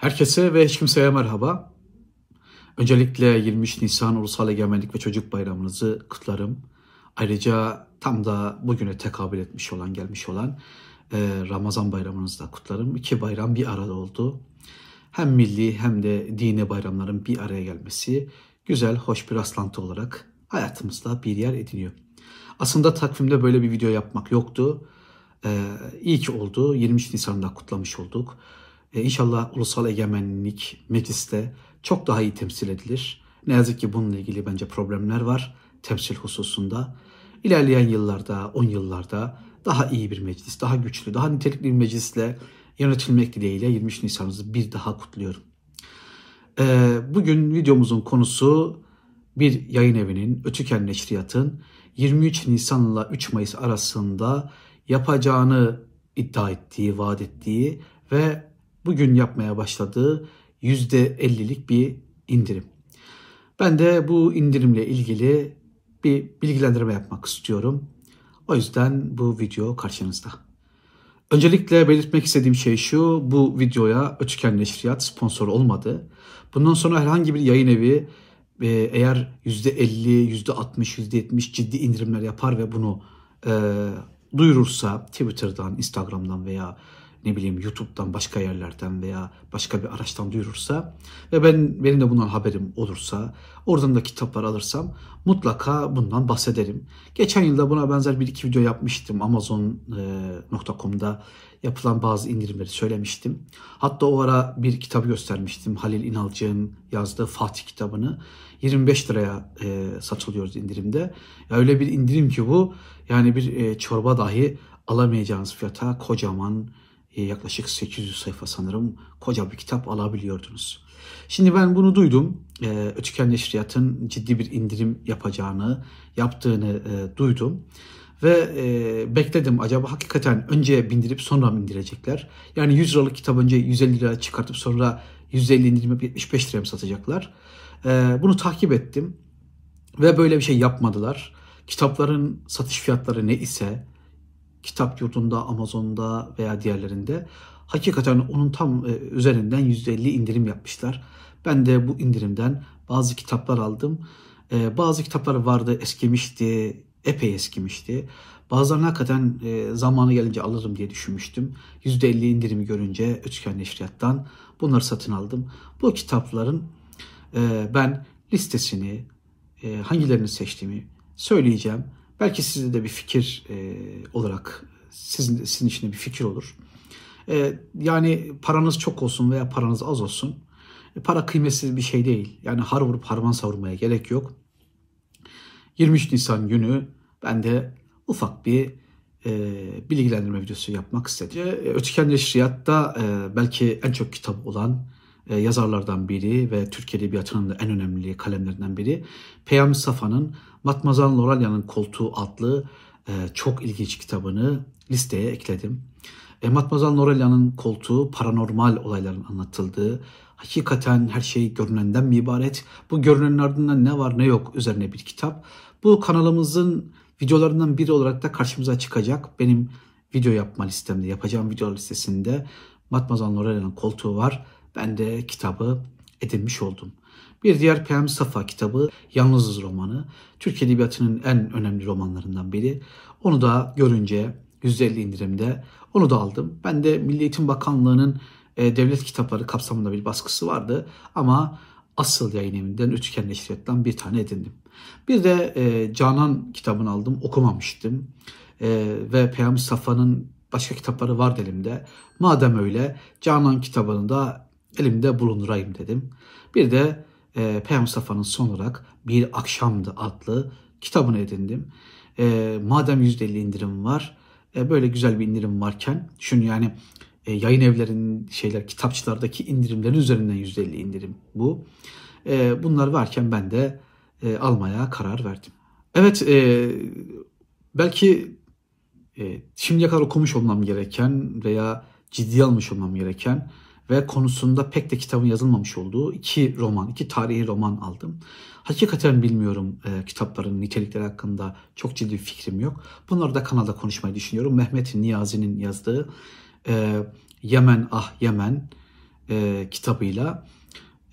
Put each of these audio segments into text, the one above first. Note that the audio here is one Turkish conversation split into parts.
Herkese ve hiç kimseye merhaba. Öncelikle 23 Nisan Ulusal Egemenlik ve Çocuk Bayramınızı kutlarım. Ayrıca tam da bugüne tekabül etmiş olan, gelmiş olan e, Ramazan bayramınızı da kutlarım. İki bayram bir arada oldu. Hem milli hem de dini bayramların bir araya gelmesi güzel, hoş bir rastlantı olarak hayatımızda bir yer ediniyor. Aslında takvimde böyle bir video yapmak yoktu. Ee, iyi ki oldu. 23 Nisan'da kutlamış olduk. Ee, inşallah Ulusal Egemenlik Meclis'te çok daha iyi temsil edilir. Ne yazık ki bununla ilgili bence problemler var temsil hususunda. İlerleyen yıllarda, 10 yıllarda daha iyi bir meclis, daha güçlü, daha nitelikli bir meclisle yönetilmek dileğiyle 23 Nisan'ımızı bir daha kutluyorum. Ee, bugün videomuzun konusu bir yayın evinin, Ötüken Neşriyat'ın 23 Nisan ile 3 Mayıs arasında yapacağını iddia ettiği, vaat ettiği ve bugün yapmaya başladığı %50'lik bir indirim. Ben de bu indirimle ilgili bir bilgilendirme yapmak istiyorum. O yüzden bu video karşınızda. Öncelikle belirtmek istediğim şey şu, bu videoya Ötüken Neşriyat sponsor olmadı. Bundan sonra herhangi bir yayın evi e, eğer %50, %60, %70 ciddi indirimler yapar ve bunu e, duyurursa Twitter'dan, Instagram'dan veya ne bileyim YouTube'dan başka yerlerden veya başka bir araçtan duyurursa ve ben benim de bundan haberim olursa oradan da kitaplar alırsam mutlaka bundan bahsederim. Geçen yılda buna benzer bir iki video yapmıştım amazon.com'da yapılan bazı indirimleri söylemiştim. Hatta o ara bir kitap göstermiştim. Halil İnalcı'nın yazdığı Fatih kitabını 25 liraya e, satılıyordu indirimde. Ya öyle bir indirim ki bu yani bir e, çorba dahi alamayacağınız fiyata kocaman e, yaklaşık 800 sayfa sanırım koca bir kitap alabiliyordunuz. Şimdi ben bunu duydum. E, Ötüken Neşriyat'ın ciddi bir indirim yapacağını, yaptığını e, duydum. Ve e, bekledim acaba hakikaten önce bindirip sonra mı indirecekler? Yani 100 liralık kitap önce 150 lira çıkartıp sonra 150 indirim 75 liraya mı satacaklar? E, bunu takip ettim ve böyle bir şey yapmadılar. Kitapların satış fiyatları ne ise kitap yurdunda, Amazon'da veya diğerlerinde hakikaten onun tam e, üzerinden %50 indirim yapmışlar. Ben de bu indirimden bazı kitaplar aldım. E, bazı kitaplar vardı eskimişti, epey eskimişti. Bazılarını hakikaten e, zamanı gelince alırım diye düşünmüştüm. %50 indirimi görünce Üçgen Neşriyat'tan bunları satın aldım. Bu kitapların ben listesini, hangilerini seçtiğimi söyleyeceğim. Belki size de bir fikir e, olarak sizin, sizin için bir fikir olur. E, yani paranız çok olsun veya paranız az olsun. E, para kıymetsiz bir şey değil. Yani har vurup harman savurmaya gerek yok. 23 Nisan günü ben de ufak bir e, bilgilendirme videosu yapmak istedim. E, Ötüken Neşriyat'ta e, belki en çok kitap olan yazarlardan biri ve Türk Edebiyatı'nın da en önemli kalemlerinden biri. Peyami Safa'nın Matmazan Loralya'nın Koltuğu adlı e, çok ilginç kitabını listeye ekledim. E, Matmazan Loralya'nın Koltuğu paranormal olayların anlatıldığı, hakikaten her şey görünenden mi ibaret, bu görünenin ardından ne var ne yok üzerine bir kitap. Bu kanalımızın videolarından biri olarak da karşımıza çıkacak. Benim video yapma listemde, yapacağım video listesinde Matmazan Loralya'nın Koltuğu var. Ben de kitabı edinmiş oldum. Bir diğer Peyami Safa kitabı Yalnızız romanı. Türk Edebiyatı'nın en önemli romanlarından biri. Onu da görünce %50 indirimde onu da aldım. Ben de Milli Eğitim Bakanlığı'nın e, devlet kitapları kapsamında bir baskısı vardı. Ama asıl yayın evinden Üçgen Neşriyat'tan bir tane edindim. Bir de e, Canan kitabını aldım. Okumamıştım. E, ve Peyami Safa'nın başka kitapları var elimde. Madem öyle Canan kitabını da elimde bulundurayım dedim. Bir de e, Peygamber Mustafa'nın son olarak Bir Akşamdı adlı kitabını edindim. E, madem %50 indirim var, e, böyle güzel bir indirim varken, şunu yani e, yayın evlerinin şeyler, kitapçılardaki indirimlerin üzerinden %50 indirim bu. E, bunlar varken ben de e, almaya karar verdim. Evet, e, belki e, şimdiye kadar okumuş olmam gereken veya ciddi almış olmam gereken ve konusunda pek de kitabın yazılmamış olduğu iki roman, iki tarihi roman aldım. Hakikaten bilmiyorum e, kitapların nitelikleri hakkında çok ciddi bir fikrim yok. Bunları da kanalda konuşmayı düşünüyorum. Mehmet Niyazi'nin yazdığı e, Yemen Ah Yemen e, kitabıyla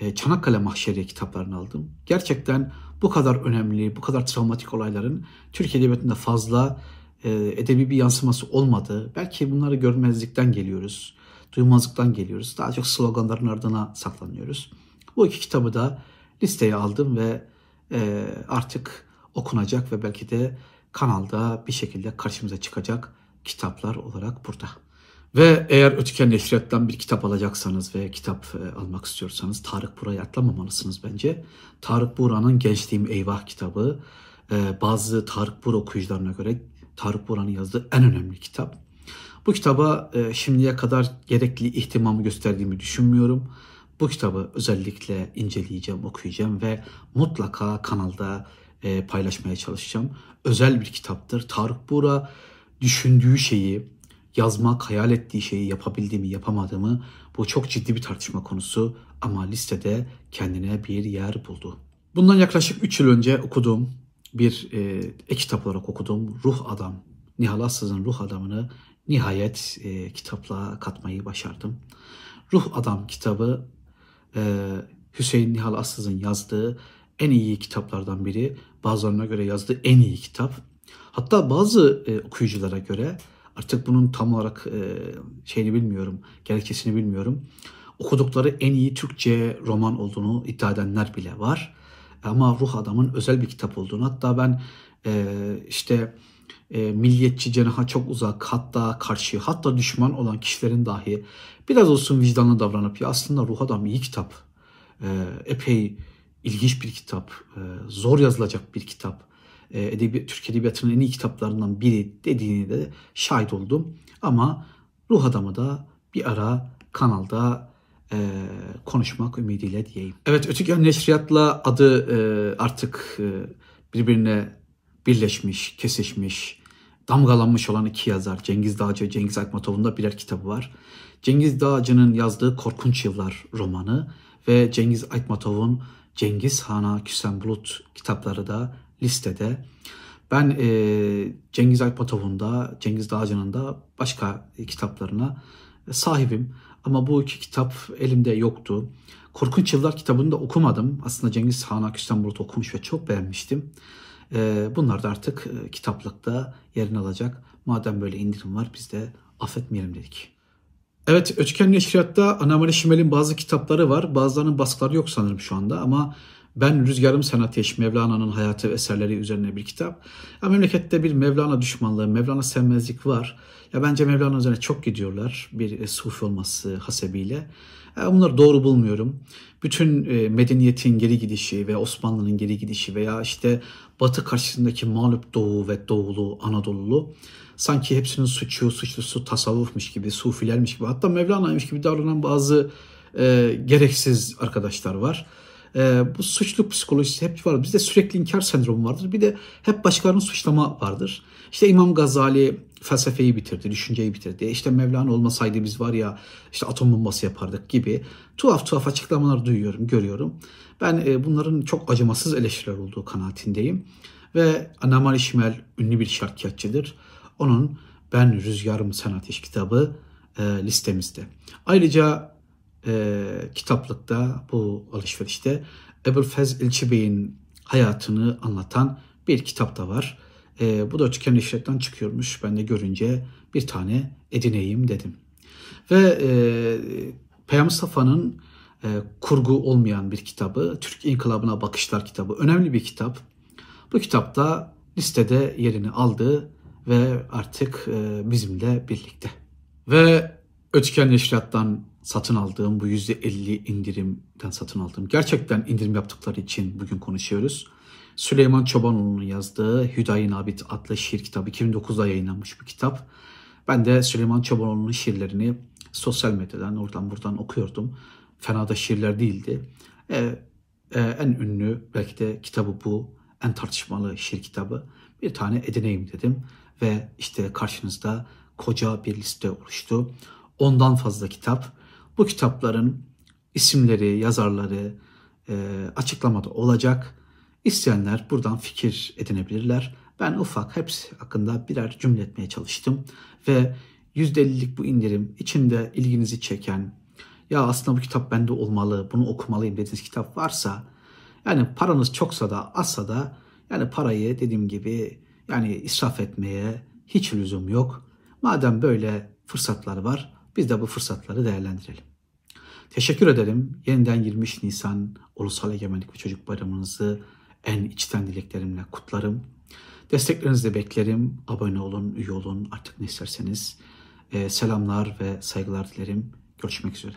e, Çanakkale Mahşeri kitaplarını aldım. Gerçekten bu kadar önemli, bu kadar travmatik olayların Türkiye Edebiyatı'nda fazla e, edebi bir yansıması olmadı. Belki bunları görmezlikten geliyoruz, duymazlıktan geliyoruz. Daha çok sloganların ardına saklanıyoruz. Bu iki kitabı da listeye aldım ve e, artık okunacak ve belki de kanalda bir şekilde karşımıza çıkacak kitaplar olarak burada. Ve eğer Ötüken Neşriyat'tan bir kitap alacaksanız ve kitap e, almak istiyorsanız Tarık Bura'yı atlamamalısınız bence. Tarık Bura'nın Gençliğim Eyvah kitabı e, bazı Tarık Bura okuyucularına göre Tarık Bura'nın yazdığı en önemli kitap. Bu kitaba e, şimdiye kadar gerekli ihtimamı gösterdiğimi düşünmüyorum. Bu kitabı özellikle inceleyeceğim, okuyacağım ve mutlaka kanalda paylaşmaya çalışacağım. Özel bir kitaptır. Tarık Bura düşündüğü şeyi, yazmak, hayal ettiği şeyi yapabildiğimi, yapamadığımı bu çok ciddi bir tartışma konusu ama listede kendine bir yer buldu. Bundan yaklaşık 3 yıl önce okuduğum bir e, e-kitap olarak okuduğum Ruh Adam, Nihal Assız'ın Ruh Adamı'nı nihayet e, kitapla katmayı başardım. Ruh Adam kitabı e, Hüseyin Nihal Assız'ın yazdığı en iyi kitaplardan biri. Bazılarına göre yazdığı en iyi kitap. Hatta bazı e, okuyuculara göre Artık bunun tam olarak e, şeyini bilmiyorum, gerekçesini bilmiyorum. Okudukları en iyi Türkçe roman olduğunu iddia edenler bile var. Ama Ruh Adam'ın özel bir kitap olduğunu hatta ben e, işte e, milliyetçi cenaha çok uzak hatta karşı hatta düşman olan kişilerin dahi biraz olsun vicdanlı davranıp ya aslında Ruh Adam iyi kitap. E, epey ilginç bir kitap. E, zor yazılacak bir kitap e, edebi, Türk Edebiyatı'nın en iyi kitaplarından biri dediğini de şahit oldum. Ama Ruh Adamı da bir ara kanalda e, konuşmak ümidiyle diyeyim. Evet Ötüken Neşriyat'la adı e, artık e, birbirine birleşmiş, kesişmiş, damgalanmış olan iki yazar Cengiz Dağcı, Cengiz Aytmatov'un da birer kitabı var. Cengiz Dağcı'nın yazdığı Korkunç Yıllar romanı ve Cengiz Aytmatov'un Cengiz Han'a Küsen Bulut kitapları da listede. Ben e, Cengiz Aypatov'un da Cengiz Dağcı'nın da başka kitaplarına sahibim. Ama bu iki kitap elimde yoktu. Korkunç Yıllar kitabını da okumadım. Aslında Cengiz Han Aküsten okumuş ve çok beğenmiştim. E, bunlar da artık e, kitaplıkta yerini alacak. Madem böyle indirim var biz de affetmeyelim dedik. Evet, Ötüken Neşriyat'ta Anamali Şimel'in bazı kitapları var. Bazılarının baskıları yok sanırım şu anda ama ben Rüzgarım Senateş, Mevlana'nın hayatı ve eserleri üzerine bir kitap. Ya memlekette bir Mevlana düşmanlığı, Mevlana sevmezlik var. Ya bence Mevlana üzerine çok gidiyorlar bir e, sufi olması hasebiyle. Bunları doğru bulmuyorum. Bütün e, medeniyetin geri gidişi ve Osmanlı'nın geri gidişi veya işte Batı karşısındaki mağlup Doğu ve Doğulu, Anadolulu sanki hepsinin suçu, suçlusu tasavvufmuş gibi, sufilermiş gibi hatta Mevlana'ymış gibi davranan bazı e, gereksiz arkadaşlar var. E, bu suçluluk psikolojisi hep var. Bizde sürekli inkar sendromu vardır. Bir de hep başkalarını suçlama vardır. İşte İmam Gazali felsefeyi bitirdi, düşünceyi bitirdi. İşte Mevlana olmasaydı biz var ya işte atom bombası yapardık gibi tuhaf tuhaf açıklamalar duyuyorum, görüyorum. Ben e, bunların çok acımasız eleştiriler olduğu kanaatindeyim. Ve Anamari Şimel ünlü bir şarkiyatçıdır. Onun Ben Rüzgarım Sen Ateş kitabı e, listemizde. Ayrıca e, kitaplıkta bu alışverişte Ebul Fez İlçi Bey'in hayatını anlatan bir kitap da var. E, bu da Tüken İşlet'ten çıkıyormuş. Ben de görünce bir tane edineyim dedim. Ve e, Peygamber Mustafa'nın e, kurgu olmayan bir kitabı, Türk İnkılabına Bakışlar kitabı. Önemli bir kitap. Bu kitapta listede yerini aldı ve artık e, bizimle birlikte. Ve Ötken Neşriat'tan satın aldığım bu %50 indirimden satın aldığım gerçekten indirim yaptıkları için bugün konuşuyoruz. Süleyman Çobanoğlu'nun yazdığı Hüdayi Nabit adlı şiir kitabı 2009'da yayınlanmış bir kitap. Ben de Süleyman Çobanoğlu'nun şiirlerini sosyal medyadan oradan buradan okuyordum. Fena da şiirler değildi. E, e, en ünlü belki de kitabı bu. En tartışmalı şiir kitabı. Bir tane edineyim dedim. Ve işte karşınızda koca bir liste oluştu. Ondan fazla kitap. Bu kitapların isimleri, yazarları e, açıklamada olacak. İsteyenler buradan fikir edinebilirler. Ben ufak hepsi hakkında birer cümle etmeye çalıştım ve %50'lik bu indirim içinde ilginizi çeken ya aslında bu kitap bende olmalı, bunu okumalıyım dediğiniz kitap varsa yani paranız çoksa da azsa da yani parayı dediğim gibi yani israf etmeye hiç lüzum yok. Madem böyle fırsatlar var biz de bu fırsatları değerlendirelim. Teşekkür ederim. Yeniden 23 Nisan Ulusal Egemenlik ve Çocuk Bayramınızı en içten dileklerimle kutlarım. Desteklerinizi de beklerim. Abone olun, üye olun artık ne isterseniz. Ee, selamlar ve saygılar dilerim. Görüşmek üzere.